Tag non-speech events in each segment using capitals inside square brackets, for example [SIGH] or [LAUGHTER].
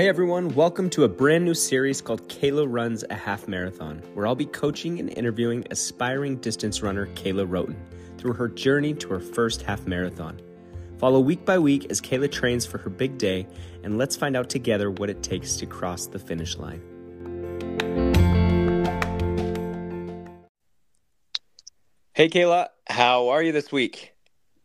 Hey everyone, welcome to a brand new series called Kayla Runs a Half Marathon, where I'll be coaching and interviewing aspiring distance runner Kayla Rhoton through her journey to her first half marathon. Follow week by week as Kayla trains for her big day, and let's find out together what it takes to cross the finish line. Hey Kayla, how are you this week?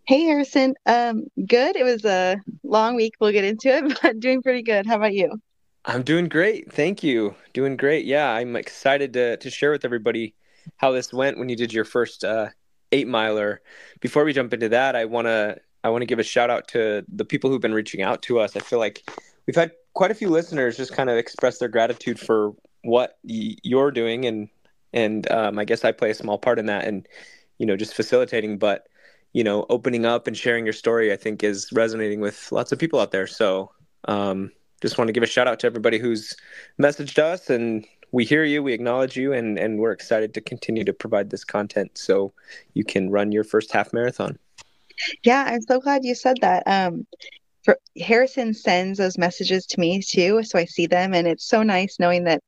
Hey Harrison, um, good. It was a long week. We'll get into it, [LAUGHS] but doing pretty good. How about you? I'm doing great. Thank you. Doing great. Yeah, I'm excited to to share with everybody how this went when you did your first uh, eight miler. Before we jump into that, I wanna I want to give a shout out to the people who've been reaching out to us. I feel like we've had quite a few listeners just kind of express their gratitude for what y- you're doing, and and um, I guess I play a small part in that, and you know, just facilitating, but you know, opening up and sharing your story, I think is resonating with lots of people out there. So, um, just want to give a shout out to everybody who's messaged us and we hear you, we acknowledge you, and, and we're excited to continue to provide this content so you can run your first half marathon. Yeah, I'm so glad you said that. Um, Harrison sends those messages to me too, so I see them, and it's so nice knowing that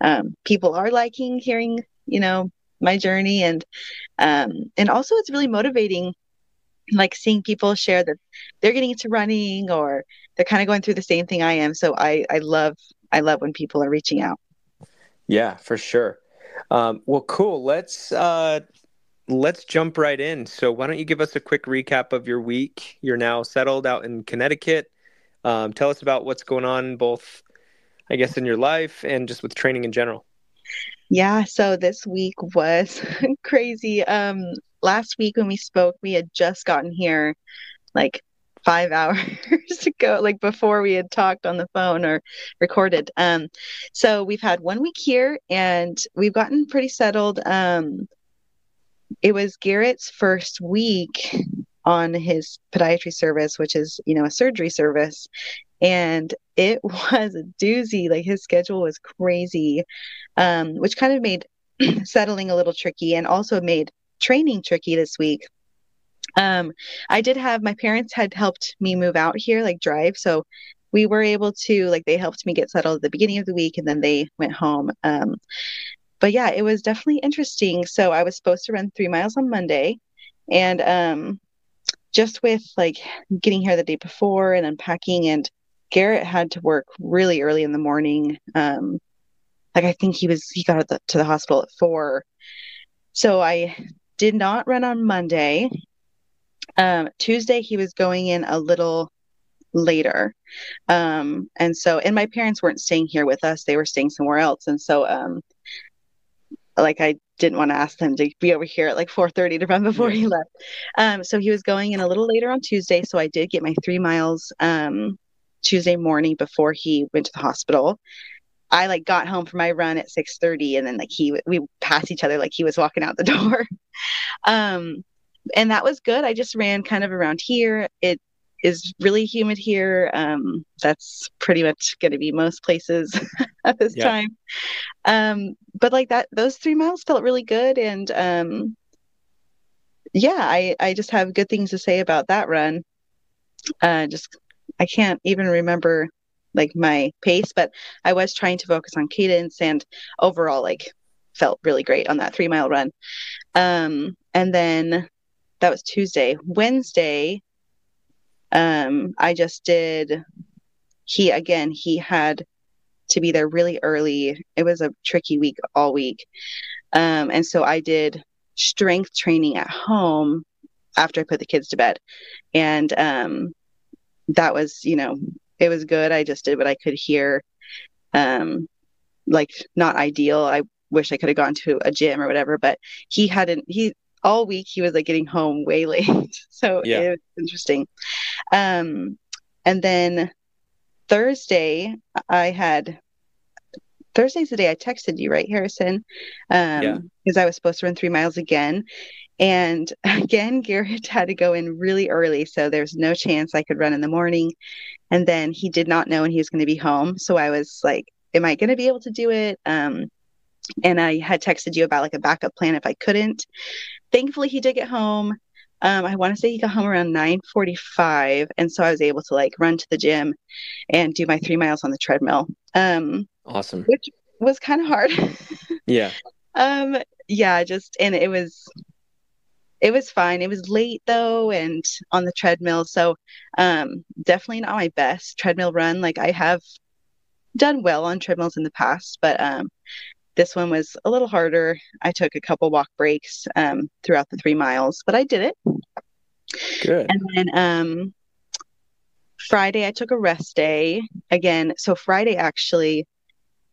um, people are liking hearing, you know, my journey, and um, and also it's really motivating like seeing people share that they're getting into running or they're kind of going through the same thing I am. So I, I love, I love when people are reaching out. Yeah, for sure. Um, well, cool. Let's, uh, let's jump right in. So why don't you give us a quick recap of your week? You're now settled out in Connecticut. Um, tell us about what's going on both, I guess, in your life and just with training in general. Yeah, so this week was [LAUGHS] crazy. Um, last week when we spoke, we had just gotten here like five [LAUGHS] hours ago, like before we had talked on the phone or recorded. Um, so we've had one week here and we've gotten pretty settled. Um, it was Garrett's first week on his podiatry service, which is, you know, a surgery service. And it [LAUGHS] was a doozy. Like his schedule was crazy, um, which kind of made [CLEARS THROAT] settling a little tricky and also made training tricky this week. Um, I did have my parents had helped me move out here, like drive. So we were able to, like, they helped me get settled at the beginning of the week and then they went home. Um, but yeah, it was definitely interesting. So I was supposed to run three miles on Monday. And um, just with like getting here the day before and unpacking, and Garrett had to work really early in the morning. Um, like I think he was he got the, to the hospital at four. So I did not run on Monday. Um, Tuesday, he was going in a little later. Um, and so, and my parents weren't staying here with us, they were staying somewhere else. And so, um, like I didn't want to ask them to be over here at like 4:30 to run before yeah. he left. Um, so he was going in a little later on Tuesday. So I did get my three miles um, Tuesday morning before he went to the hospital. I like got home from my run at 6:30 and then like he we passed each other like he was walking out the [LAUGHS] door. um and that was good. I just ran kind of around here. It is really humid here. Um that's pretty much going to be most places [LAUGHS] at this yeah. time. Um but like that those 3 miles felt really good and um yeah, I I just have good things to say about that run. Uh just I can't even remember like my pace, but I was trying to focus on cadence and overall like felt really great on that three mile run. Um, and then that was Tuesday. Wednesday, um, I just did he again, he had to be there really early. It was a tricky week all week. Um, and so I did strength training at home after I put the kids to bed. And um, that was, you know, it was good. I just did what I could here. Um, like not ideal. I wish I could have gone to a gym or whatever, but he hadn't, he, all week he was like getting home way [LAUGHS] late. so yeah. it was interesting. Um, and then Thursday I had Thursday's the day I texted you, right, Harrison? Um, yeah. because I was supposed to run three miles again. And [LAUGHS] again, Garrett had to go in really early. So there's no chance I could run in the morning. And then he did not know when he was going to be home. So I was like, am I going to be able to do it? Um, and I had texted you about like a backup plan if I couldn't. Thankfully, he did get home. Um, I want to say he got home around 9:45, and so I was able to like run to the gym and do my three miles on the treadmill. Um, awesome. Which was kind of hard. [LAUGHS] yeah. Um, yeah, just and it was it was fine. It was late though, and on the treadmill, so um, definitely not my best treadmill run. Like I have done well on treadmills in the past, but um, this one was a little harder. I took a couple walk breaks um, throughout the three miles, but I did it. Good. And then um, Friday, I took a rest day again. So Friday, actually,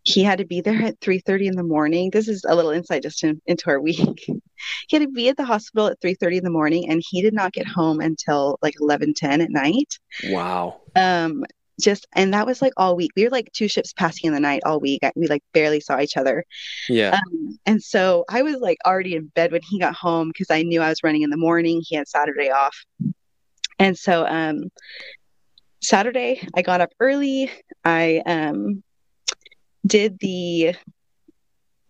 he had to be there at 3.30 in the morning. This is a little insight just in, into our week. [LAUGHS] He had to be at the hospital at 3.30 in the morning and he did not get home until like 11.10 at night. Wow. Um just and that was like all week. We were like two ships passing in the night all week. We like barely saw each other. Yeah. Um, and so i was like already in bed when he got home because i knew i was running in the morning. He had saturday off. And so um saturday i got up early. I um did the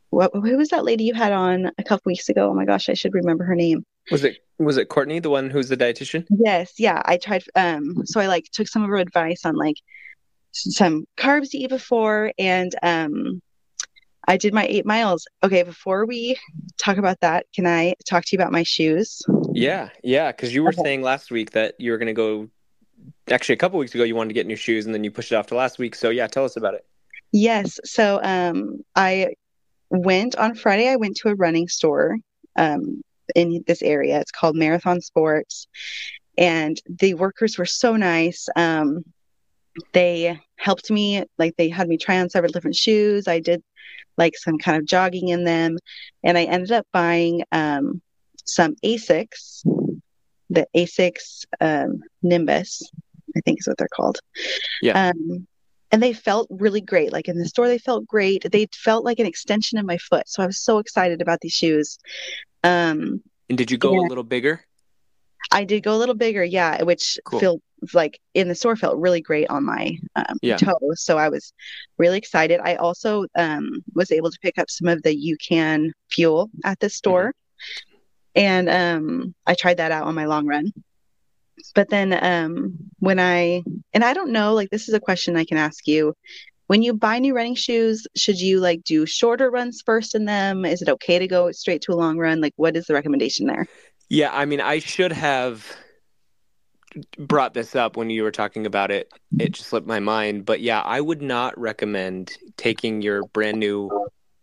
what who was that lady you had on a couple weeks ago? Oh my gosh, I should remember her name. Was it was it Courtney, the one who's the dietitian? Yes, yeah. I tried um so I like took some of her advice on like some carbs to eat before and um I did my eight miles. Okay, before we talk about that, can I talk to you about my shoes? Yeah, yeah, because you were okay. saying last week that you were going to go. Actually, a couple weeks ago, you wanted to get new shoes, and then you pushed it off to last week. So yeah, tell us about it. Yes. So um, I went on Friday, I went to a running store um, in this area. It's called Marathon Sports. And the workers were so nice. Um, they helped me, like, they had me try on several different shoes. I did like some kind of jogging in them. And I ended up buying um, some Asics, the Asics um, Nimbus, I think is what they're called. Yeah. Um, and they felt really great. Like in the store, they felt great. They felt like an extension of my foot. So I was so excited about these shoes. Um, and did you go yeah, a little bigger? I did go a little bigger, yeah, which cool. felt like in the store felt really great on my um, yeah. toes. So I was really excited. I also um, was able to pick up some of the UCAN fuel at the store. Mm-hmm. And um, I tried that out on my long run but then um when i and i don't know like this is a question i can ask you. When you buy new running shoes should you like do shorter runs first in them? Is it okay to go straight to a long run? Like what is the recommendation there? Yeah i mean i should have brought this up when you were talking about it. It just slipped my mind. But yeah i would not recommend taking your brand new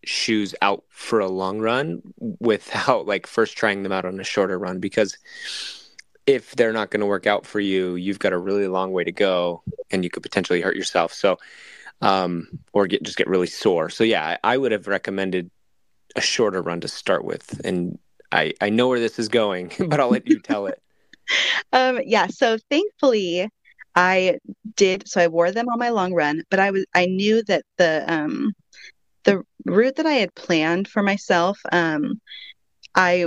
shoes out for a long run without like first trying them out on a shorter run because if they're not going to work out for you, you've got a really long way to go, and you could potentially hurt yourself. So, um, or get just get really sore. So yeah, I, I would have recommended a shorter run to start with, and I I know where this is going, [LAUGHS] but I'll let you tell it. [LAUGHS] um, yeah. So thankfully, I did. So I wore them on my long run, but I was I knew that the um the route that I had planned for myself, um, I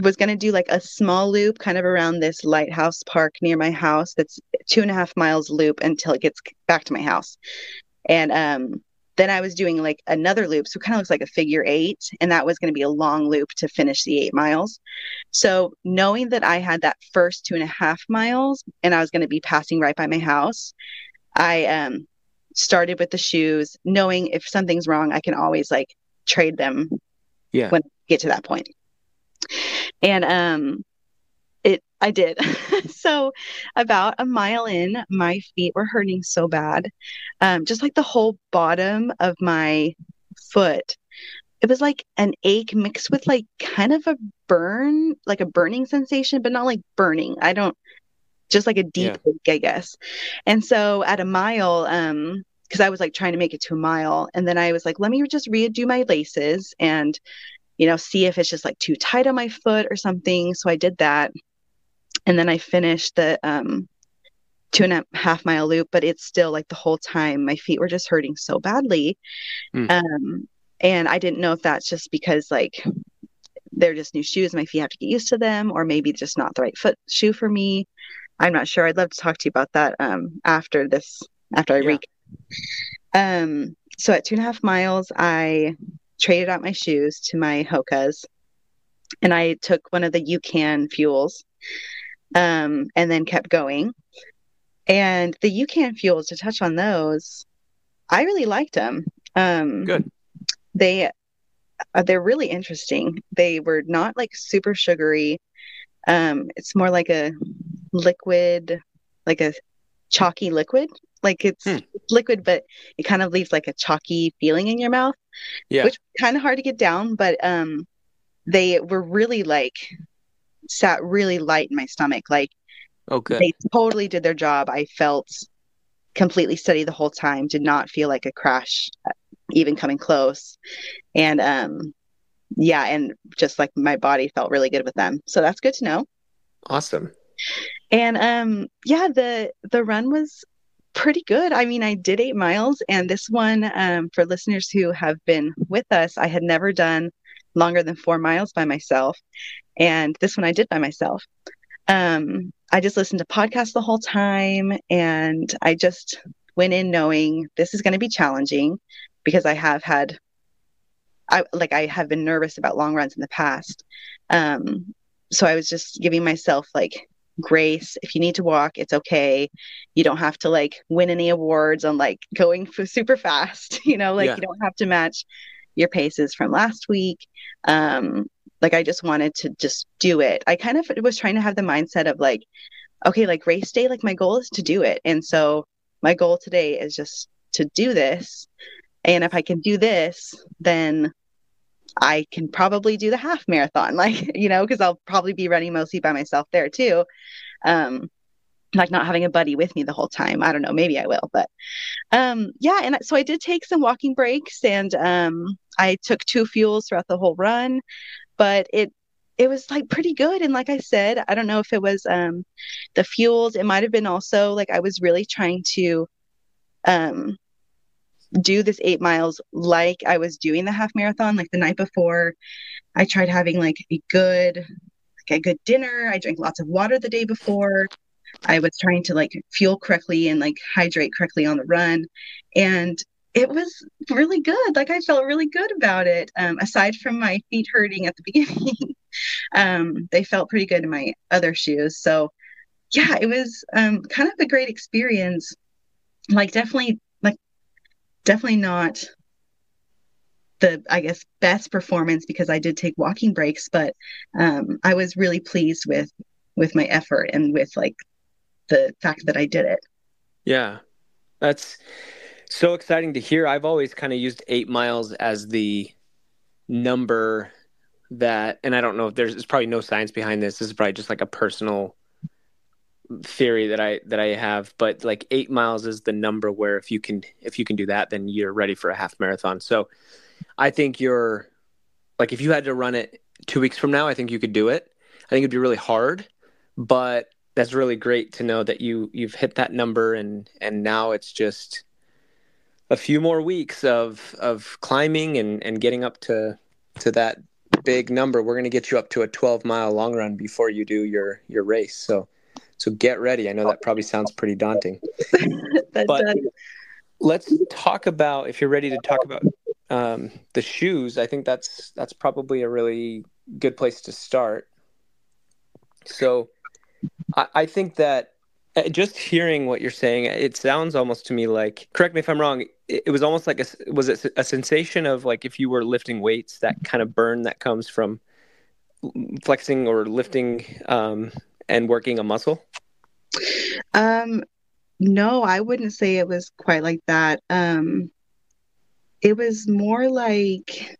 was going to do like a small loop kind of around this lighthouse park near my house that's two and a half miles loop until it gets back to my house. And um, then i was doing like another loop so it kind of looks like a figure eight and that was going to be a long loop to finish the eight miles. So knowing that i had that first two and a half miles and i was going to be passing right by my house i um, started with the shoes knowing if something's wrong i can always like trade them yeah. when I get to that point and um it I did. [LAUGHS] so about a mile in, my feet were hurting so bad. Um, just like the whole bottom of my foot. It was like an ache mixed with like kind of a burn, like a burning sensation, but not like burning. I don't just like a deep yeah. ache, I guess. And so at a mile, um, because I was like trying to make it to a mile, and then I was like, let me just redo my laces and you know, see if it's just like too tight on my foot or something. So I did that. And then I finished the um, two and a half mile loop, but it's still like the whole time my feet were just hurting so badly. Mm. Um, and I didn't know if that's just because like they're just new shoes, my feet have to get used to them, or maybe just not the right foot shoe for me. I'm not sure. I'd love to talk to you about that um, after this, after I yeah. Um, so at two and a half miles, I traded out my shoes to my Hokas and I took one of the UCAN fuels. um, and then kept going. And the UCAN fuels, to touch on those, I really liked them. Um, Good. They uh, they're really interesting. They were not like super sugary. Um, it's more like a liquid, like a chalky liquid. Like it's Hmm. liquid, but it kind of leaves like a chalky feeling in your mouth, Yeah. which kind of hard to get down. But um, they were really like sat really light in my stomach. Like okay. they totally did their job. I felt completely steady the whole time. Did not feel like a crash, uh, even coming close. And um, yeah, and just like my body felt really good with them. So that's good to know. Awesome. And um, yeah, the the run was pretty good. I mean, I did eight miles, and this one, um, for listeners who have been with us, I had never done longer than four miles by myself, and this one I did by myself. Um, I just listened to podcasts the whole time, and I just went in knowing this is going to be challenging because I have had, I like I have been nervous about long runs in the past. Um, so I was just giving myself like grace. If you need to walk, it's okay. You don't have to like win any awards on like going f- super fast. [LAUGHS] You know, like Yeah. you don't have to match your paces from last week. Um, like I just wanted to just do it. I kind of was trying to have the mindset of like, okay, like race day, like my goal is to do it. And so my goal today is just to do this. And if I can do this, then I can probably do the half marathon, [LAUGHS] like, you know, because I'll probably be running mostly by myself there too. Um, like not having a buddy with me the whole time. I don't know, maybe I will, but um yeah, and so I did take some walking breaks and um I took two fuels throughout the whole run, but it it was like pretty good and like I said, I don't know if it was um the fuels, it might have been also like I was really trying to um do this 8 miles like I was doing the half marathon like the night before. I tried having like a good like a good dinner. I drank lots of water the day before. I was trying to like fuel correctly and like hydrate correctly on the run. And it was really good. Like I felt really good about it. Um, aside from my feet hurting at the [LAUGHS] beginning, um, they felt pretty good in my other shoes. So yeah, it was um, kind of a great experience. Like definitely, definitely not the I guess best performance because I did take walking breaks, but um, I was really pleased with with my effort and with like the fact that I did it. Yeah. That's so exciting to hear. I've always kind of used eight miles as the number that, and I don't know if there's, there's probably no science behind this. This is probably just like a personal theory that I that I have, but like eight miles is the number where if you can if you can do that, then you're ready for a half marathon. So I think you're like if you had to run it two weeks from now, I think you could do it. I think it'd be really hard, but that's really great to know that you you've hit that number and and now it's just a few more weeks of of climbing and and getting up to to that big number we're going to get you up to a 12 mile long run before you do your your race so so get ready. I know that probably sounds pretty daunting. [LAUGHS] But- does. let's talk about if you're ready to talk about um, the shoes i think that's that's probably a really good place to start. So i, I think that uh, just hearing what you're saying it sounds almost to me like correct me if i'm wrong it, it was almost like a was it a sensation of like if you were lifting weights that kind of burn that comes from flexing or lifting um, and working a muscle Um, no, I wouldn't say it was quite like that. Um, it was more like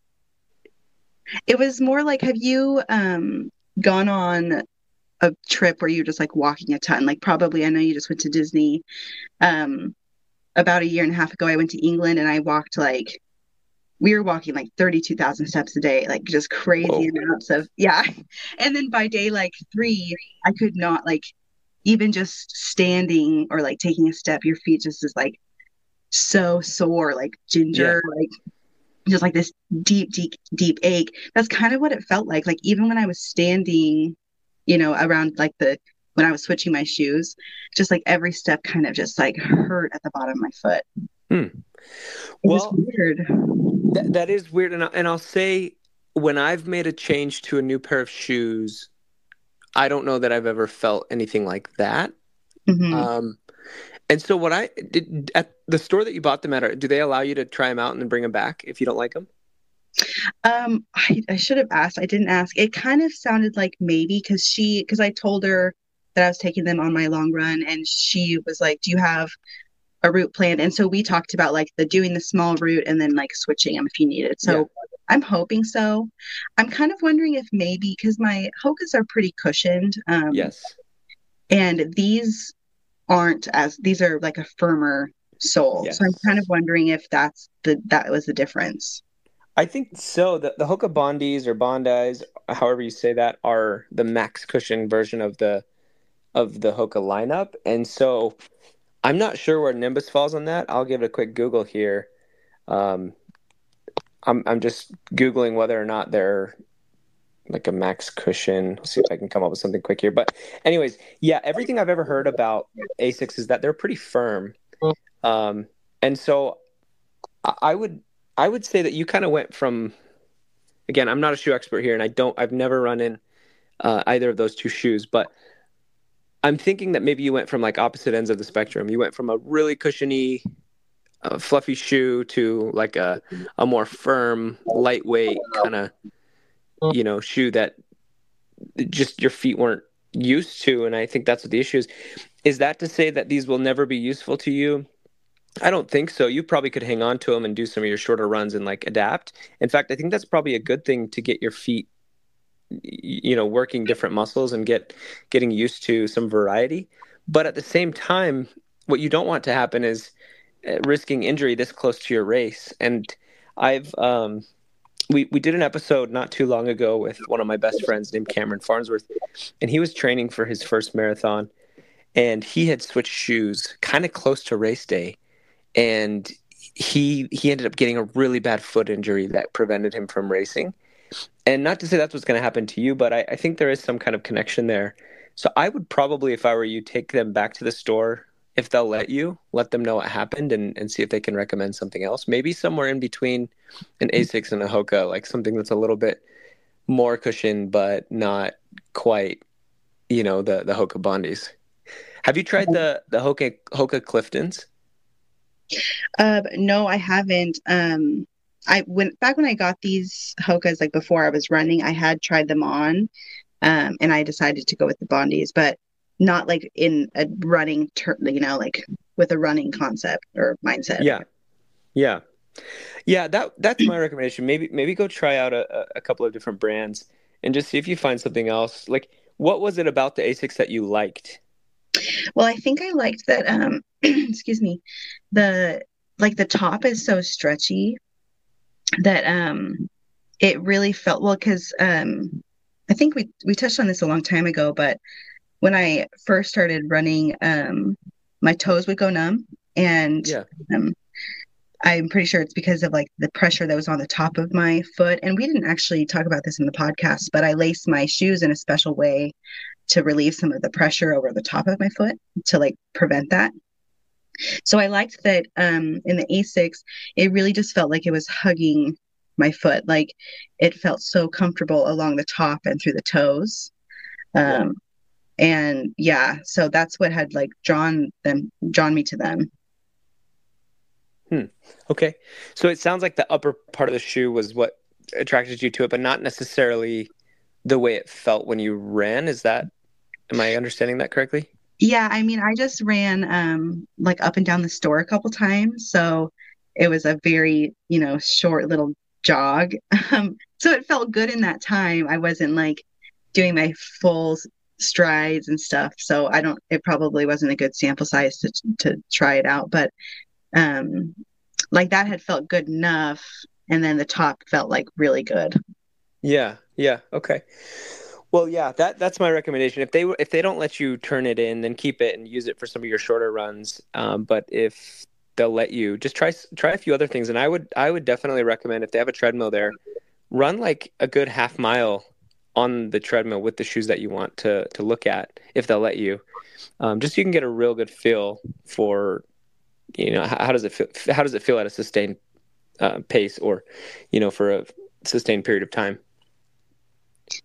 it was more like have you um gone on a trip where you're just like walking a ton? Like probably I know you just went to Disney. Um, about a year and a half ago, I went to England and I walked like we were walking like 32,000 steps a day, like just crazy Whoa. amounts of, yeah. [LAUGHS] And then by day like three, I could not like even just standing or like taking a step, your feet just is like so sore, like ginger, like just like this deep, deep, deep ache. That's kind of what it felt like. Like even when I was standing, you know, around like the when I was switching my shoes, just like every step kind of just like hurt at the bottom of my foot. Hmm. Well- weird. That, that is weird, and I, and I'll say when I've made a change to a new pair of shoes, I don't know that I've ever felt anything like that. Mhm. Um, and so what I did at the store that you bought them at, do they allow you to try them out and then bring them back if you don't like them? Um, I, I should have asked. I didn't ask. It kind of sounded like maybe because she, because I told her that I was taking them on my long run, and she was like, "Do you have a route plan?" And so we talked about like the doing the small route and then like switching them if you needed. So Yeah. I'm hoping so. I'm kind of wondering if maybe because my Hokas are pretty cushioned. Um, Yes. and these aren't as these are like a firmer sole. So I'm kind of wondering if that's the that was the difference. I think so. The the Hoka Bondis or Bondis, however you say that, are the max cushion version of the of the Hoka lineup. And so I'm not sure where Nimbus falls on that. I'll give it a quick Google here. Um, I'm I'm just googling whether or not they're like a max cushion. Let's see if I can come up with something quick here. But anyways, yeah, everything I've ever heard about Asics is that they're pretty firm. Um, and so I would I would say that you kind of went from again, I'm not a shoe expert here and I don't I've never run in uh, either of those two shoes, but I'm thinking that maybe you went from like opposite ends of the spectrum. You went from a really cushiony, uh, fluffy shoe to like a a more firm, lightweight kind of you know shoe that just your feet weren't used to. And I think that's what the issue is. Is that to say that these will never be useful to you? I don't think so. You probably could hang on to them and do some of your shorter runs and like adapt. In fact, I think that's probably a good thing to get your feet you know working different muscles and get getting used to some variety but at the same time what you don't want to happen is uh, risking injury this close to your race and i've um we, we did an episode not too long ago with one of my best friends named Cameron Farnsworth, and he was training for his first marathon, and he had switched shoes kind of close to race day, and he he ended up getting a really bad foot injury that prevented him from racing. And not to say that's what's going to happen to you, but I, I think there is some kind of connection there. So I would probably, if I were you, take them back to the store if they'll let you, let them know what happened and, and see if they can recommend something else. Maybe somewhere in between an Asics and a Hoka, like something that's a little bit more cushion, but not quite, you know, the, the Hoka Bondis. Have you tried the, the Hoka, Hoka Cliftons? Uh, no, I haven't. Um, I went back when I got these Hokas, like before I was running, I had tried them on, um, and I decided to go with the Bondis, but not like in a running, ter- you know, like with a running concept or mindset. Yeah. Yeah. Yeah, that that's my recommendation. Maybe maybe go try out a, a couple of different brands and just see if you find something else. Like what was it about the Asics that you liked? Well, I think I liked that. Um, [CLEARS THROAT] excuse me, the like the top is so stretchy that um, it really felt well because um, I think we we touched on this a long time ago, but when I first started running, um, my toes would go numb, and Yeah. um, I'm pretty sure it's because of like the pressure that was on the top of my foot. And we didn't actually talk about this in the podcast, but I laced my shoes in a special way to relieve some of the pressure over the top of my foot to like prevent that. So I liked that um, in the Asics, it really just felt like it was hugging my foot. Like it felt so comfortable along the top and through the toes. Um, and yeah, so that's what had like drawn them, drawn me to them. Hmm. Okay. So it sounds like the upper part of the shoe was what attracted you to it, but not necessarily the way it felt when you ran. Is that am I understanding that correctly? Yeah, I mean, I just ran um like up and down the store a couple times, so it was a very, you know, short little jog. [LAUGHS] Um, so it felt good in that time. I wasn't like doing my full strides and stuff, so I don't. It probably wasn't a good sample size to to try it out, but um, like that had felt good enough, and then the top felt like really good. Yeah. Yeah. Okay. Well, yeah, that that's my recommendation. If they if they don't let you turn it in, then keep it and use it for some of your shorter runs. Um, but if they'll let you, just try try a few other things. And I would I would definitely recommend if they have a treadmill there, run like a good half mile on the treadmill with the shoes that you want to to look at if they'll let you. Um, just so you can get a real good feel for, you know, how, how does it feel? How does it feel at a sustained uh, pace or, you know, for a sustained period of time.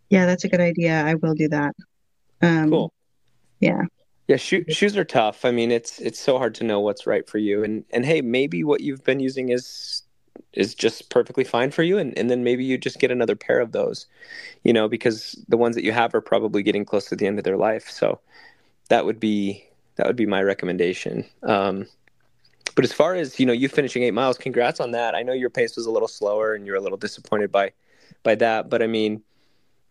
Yeah, that's a good idea. I will do that. Um, cool. Yeah. Yeah, shoe, shoes are tough. I mean, it's it's so hard to know what's right for you. And and hey, maybe what you've been using is is just perfectly fine for you and, and then maybe you just get another pair of those. You know, because the ones that you have are probably getting close to the end of their life. So that would be that would be my recommendation. Um, but as far as you know, you finishing eight miles, congrats on that. I know your pace was a little slower, and you're a little disappointed by by that. But I mean,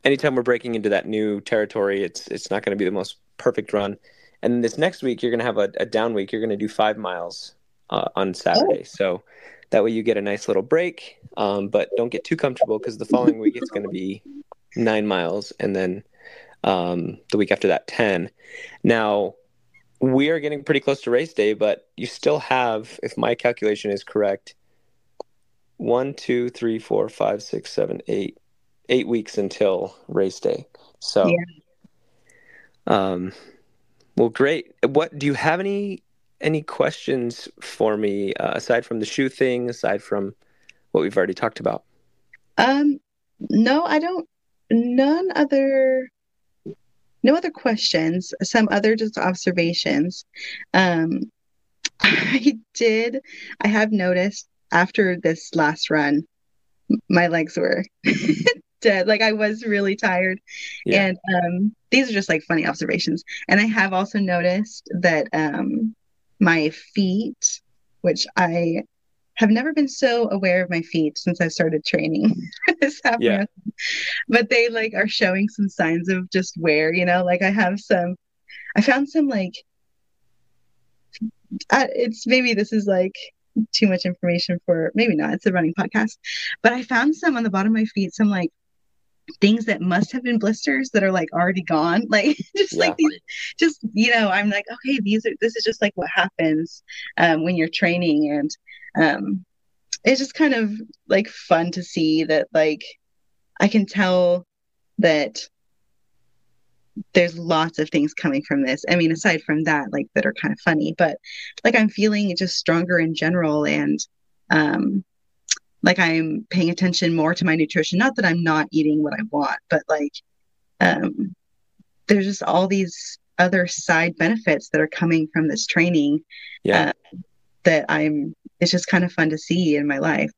anytime we're breaking into that new territory, it's it's not going to be the most perfect run. And this next week, you're going to have a, a, down week. You're going to do five miles uh, on Saturday. Oh. So that way you get a nice little break. Um, but don't get too comfortable because the following week it's going to be nine miles, and then um, the week after that, 10. Now, we are getting pretty close to race day, but you still have, if my calculation is correct, one, two, three, four, five, six, seven, eight, eight weeks until race day. So, yeah. um, well, great. What do you have any any questions for me uh, aside from the shoe thing? Aside from what we've already talked about? Um, no, I don't. None other. No other questions. Some other just observations. Um, [LAUGHS] I did. I have noticed after this last run, my legs were [LAUGHS] dead. Like I was really tired. Yeah. And um, these are just like funny observations. And I have also noticed that um, my feet, which I have never been so aware of my feet since I started training [LAUGHS] this yeah. But they like are showing some signs of just wear, you know, like I have some I found some like I, it's maybe this is like too much information for maybe not it's a running podcast but i found some on the bottom of my feet some like things that must have been blisters that are like already gone. [LAUGHS] Like just yeah. like these, just you know i'm like okay these are this is just like what happens um, when you're training. And um, it's just kind of like fun to see that like i can tell that there's lots of things coming from this. I mean aside from that like that are kind of funny but like i'm feeling just stronger in general. And um like I'm paying attention more to my nutrition. Not that I'm not eating what I want, but like um, there's just all these other side benefits that are coming from this training. Yeah. Uh, that I'm. It's just kind of fun to see in my life.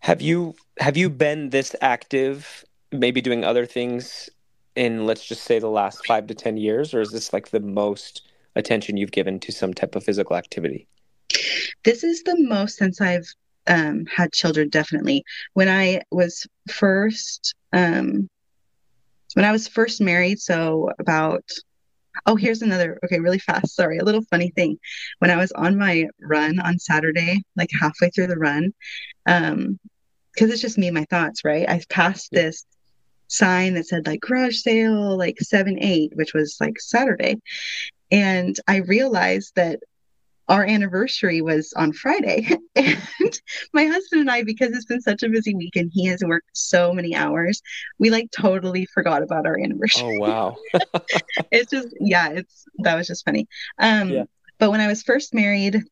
Have you have you been this active? Maybe doing other things in let's just say the last five to ten years, or is this like the most attention you've given to some type of physical activity? This is the most since I've um, had children definitely. When i was first um, when i was first married so about oh here's another okay really fast sorry a little funny thing. When i was on my run on saturday like halfway through the run um because it's just me and my thoughts right? I passed this sign that said like garage sale like seven eight which was like saturday. And i realized that our anniversary was on Friday. [LAUGHS] and my husband and I, because it's been such a busy week and he has worked so many hours, we like totally forgot about our anniversary. Oh wow. [LAUGHS] it's just yeah, it's that was just funny. Um yeah. but when I was first married,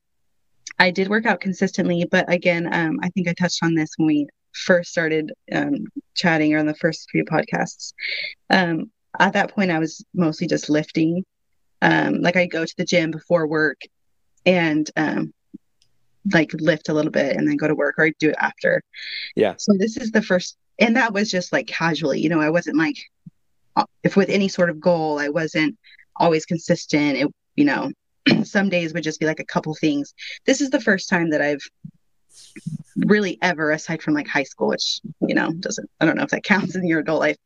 I did work out consistently, but again, um, I think I touched on this when we first started um, chatting or on the first few podcasts. Um, at that point, I was mostly just lifting. Um, like I go to the gym before work and um, like lift a little bit and then go to work or do it after. Yeah. So this is the first, and that was just like casually, you know, I wasn't like, uh, if with any sort of goal, I wasn't always consistent. It, you know, [CLEARS THROAT] some days would just be like a couple things. This is the first time that I've really ever, aside from like high school, which, you know, doesn't, I don't know if that [LAUGHS] counts in your adult life.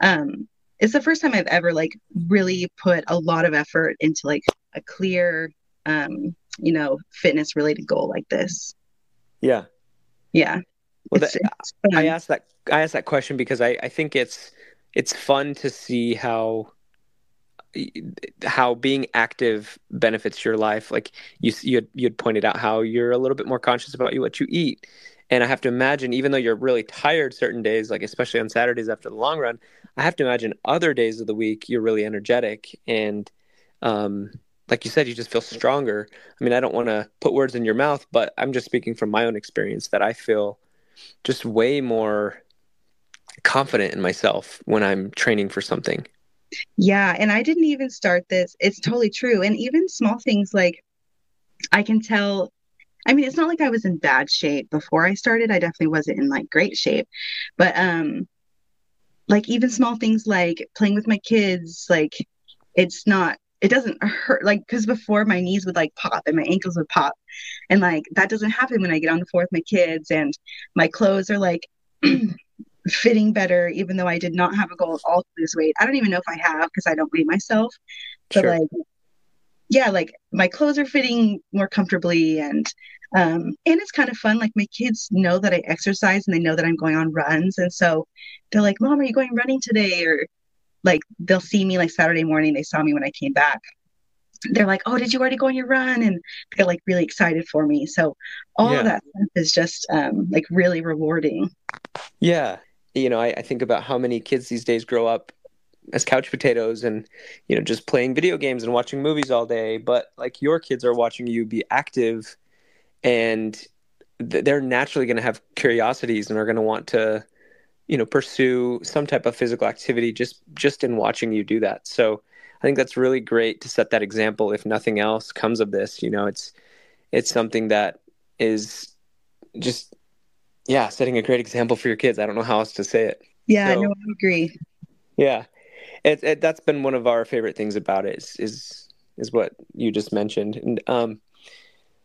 Um, it's the first time I've ever like really put a lot of effort into like a clear um, you know, fitness related goal like this. Yeah. Yeah. Well, it's, that, it's I asked that I asked that question because I, I think it's it's fun to see how how being active benefits your life. Like you you had, you had pointed out how you're a little bit more conscious about what you eat, and I have to imagine even though you're really tired certain days, like especially on Saturdays after the long run, I have to imagine other days of the week you're really energetic and um, like you said, you just feel stronger. I mean, I don't want to put words in your mouth, but I'm just speaking from my own experience that I feel just way more confident in myself when I'm training for something. Yeah, and I didn't even start this. It's totally true. And even small things like I can tell I mean, it's not like I was in bad shape before I started. I definitely wasn't in like great shape. But um like even small things like playing with my kids, like it's not it doesn't hurt like because before my knees would like pop and my ankles would pop. And like that doesn't happen when i get on the floor with my kids and my clothes are like [CLEARS THROAT] fitting better even though i did not have a goal at all to lose weight. I don't even know if i have because i don't weigh myself but sure. like yeah like my clothes are fitting more comfortably and um and it's kind of fun like my kids know that i exercise and they know that i'm going on runs. And so they're like mom are you going running today? or like they'll see me like Saturday morning. They saw me when I came back. They're like, "Oh, did you already go on your run?" And they're like really excited for me. So all yeah. of that is just um, like really rewarding. Yeah, you know, I, I think about how many kids these days grow up as couch potatoes and you know just playing video games and watching movies all day. But like your kids are watching you be active, and they're naturally going to have curiosities and are going to want to you know pursue some type of physical activity just just in watching you do that. So i think that's really great to set that example. If nothing else comes of this you know it's it's something that is just yeah setting a great example for your kids. I don't know how else to say it. Yeah so, no i agree. Yeah. It, it, that's been one of our favorite things about it is is, is what you just mentioned. And um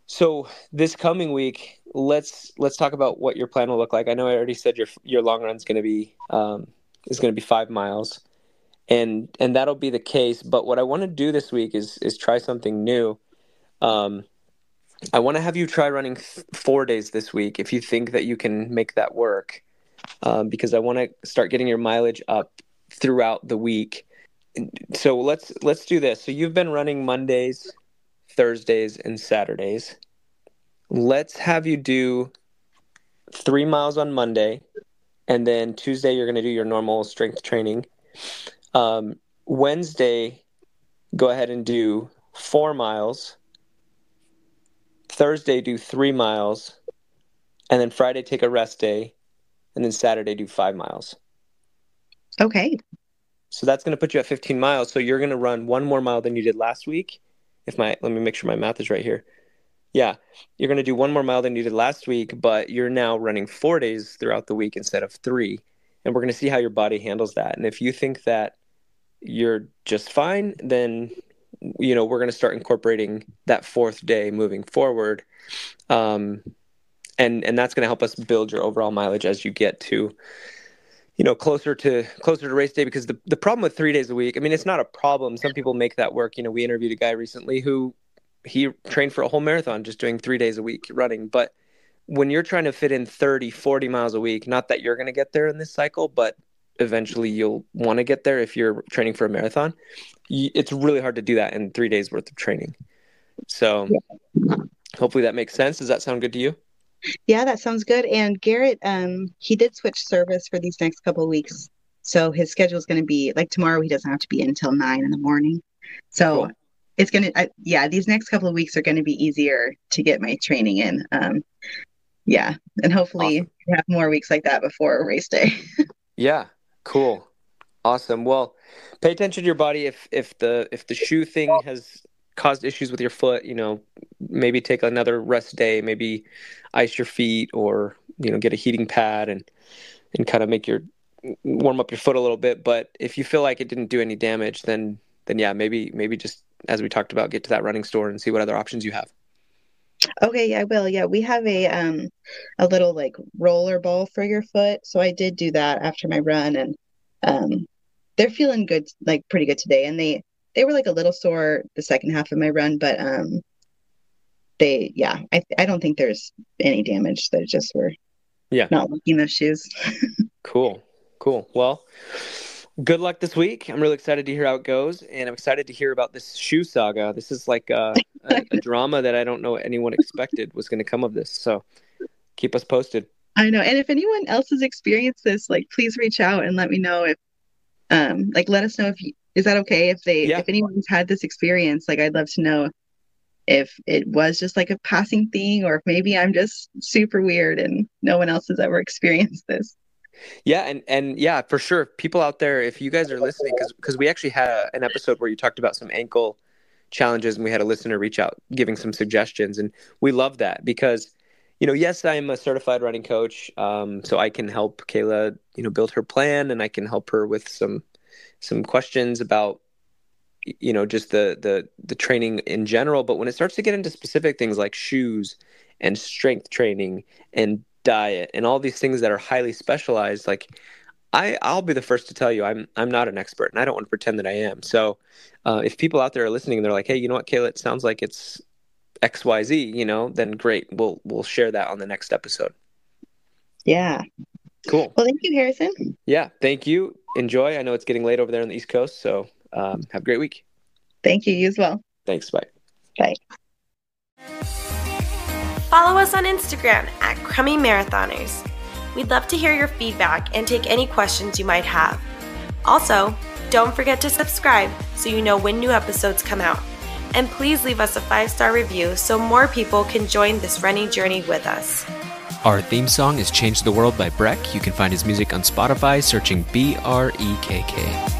so this coming week, let's let's talk about what your plan will look like. I know I already said your your long run is going to be um, is going to be five miles, and and that'll be the case. But what I want to do this week is is try something new. Um, I want to have you try running four days this week if you think that you can make that work, um, because I want to start getting your mileage up throughout the week. So let's let's do this. So you've been running Mondays, Thursdays, and Saturdays. Let's have you do three miles on Monday, and then Tuesday you're going to do your normal strength training. Um, Wednesday, go ahead and do four miles. Thursday, do three miles. And then Friday, take a rest day. And then Saturday, do five miles. Okay. So that's going to put you at 15 miles. So you're going to run one more mile than you did last week if my let me make sure my math is right here. Yeah, you're going to do one more mile than you did last week, but you're now running four days throughout the week instead of three. And we're going to see how your body handles that. And if you think that you're just fine, then you know we're going to start incorporating that fourth day moving forward. Um, and and that's going to help us build your overall mileage as you get to you know closer to closer to race day because the, the problem with three days a week i mean it's not a problem. Some people make that work. You know we interviewed a guy recently who he trained for a whole marathon just doing three days a week running. But when you're trying to fit in 30 40 miles a week not that you're going to get there in this cycle but eventually you'll want to get there if you're training for a marathon it's really hard to do that in three days worth of training. So hopefully that makes sense. Does that sound good to you yeah, that sounds good. And Garrett, um, he did switch service for these next couple of weeks. So his schedule is going to be like tomorrow. He doesn't have to be in until nine in the morning. So cool. it's going to, yeah, these next couple of weeks are going to be easier to get my training in. Um, yeah, and hopefully awesome. have more weeks like that before race day. [LAUGHS] yeah, cool, awesome. Well, pay attention to your body. If if the if the shoe thing has caused issues with your foot, you know, maybe take another rest day, maybe ice your feet or, you know, get a heating pad and and kind of make your warm up your foot a little bit, but if you feel like it didn't do any damage, then then yeah, maybe maybe just as we talked about, get to that running store and see what other options you have. Okay, yeah, I will. Yeah, we have a um a little like roller ball for your foot. So I did do that after my run and um they're feeling good like pretty good today and they they were like a little sore the second half of my run, but um, they yeah, I I don't think there's any damage. They just were yeah not liking those shoes. [LAUGHS] cool, cool. Well, good luck this week. I'm really excited to hear how it goes, and I'm excited to hear about this shoe saga. This is like a, a, a [LAUGHS] drama that I don't know anyone expected was going to come of this. So keep us posted. I know, and if anyone else has experienced this, like please reach out and let me know if um like let us know if you, is that okay if they yeah. if anyone's had this experience? Like, I'd love to know if it was just like a passing thing, or if maybe I'm just super weird and no one else has ever experienced this. Yeah, and and yeah, for sure. People out there, if you guys are listening, because because we actually had a, an episode where you talked about some ankle challenges, and we had a listener reach out giving some suggestions, and we love that because you know, yes, I'm a certified running coach, um, so I can help Kayla, you know, build her plan, and I can help her with some some questions about you know just the the the training in general. But when it starts to get into specific things like shoes and strength training and diet and all these things that are highly specialized, like I I'll be the first to tell you I'm I'm not an expert, and I don't want to pretend that I am. So uh, if people out there are listening and they're like, hey, you know what, Kayla, it sounds like it's XYZ, you know, then great. We'll we'll share that on the next episode. Yeah. Cool. Well, thank you, Harrison. Yeah, thank you. Enjoy. I know it's getting late over there on the East Coast, so um, have a great week. Thank you. You as well. Thanks. Bye. Bye. Follow us on Instagram at Crummy Marathoners. We'd love to hear your feedback and take any questions you might have. Also, don't forget to subscribe so you know when new episodes come out. And please leave us a five star review so more people can join this running journey with us. Our theme song is Change the World by Brekk. You can find his music on Spotify searching B R E K K.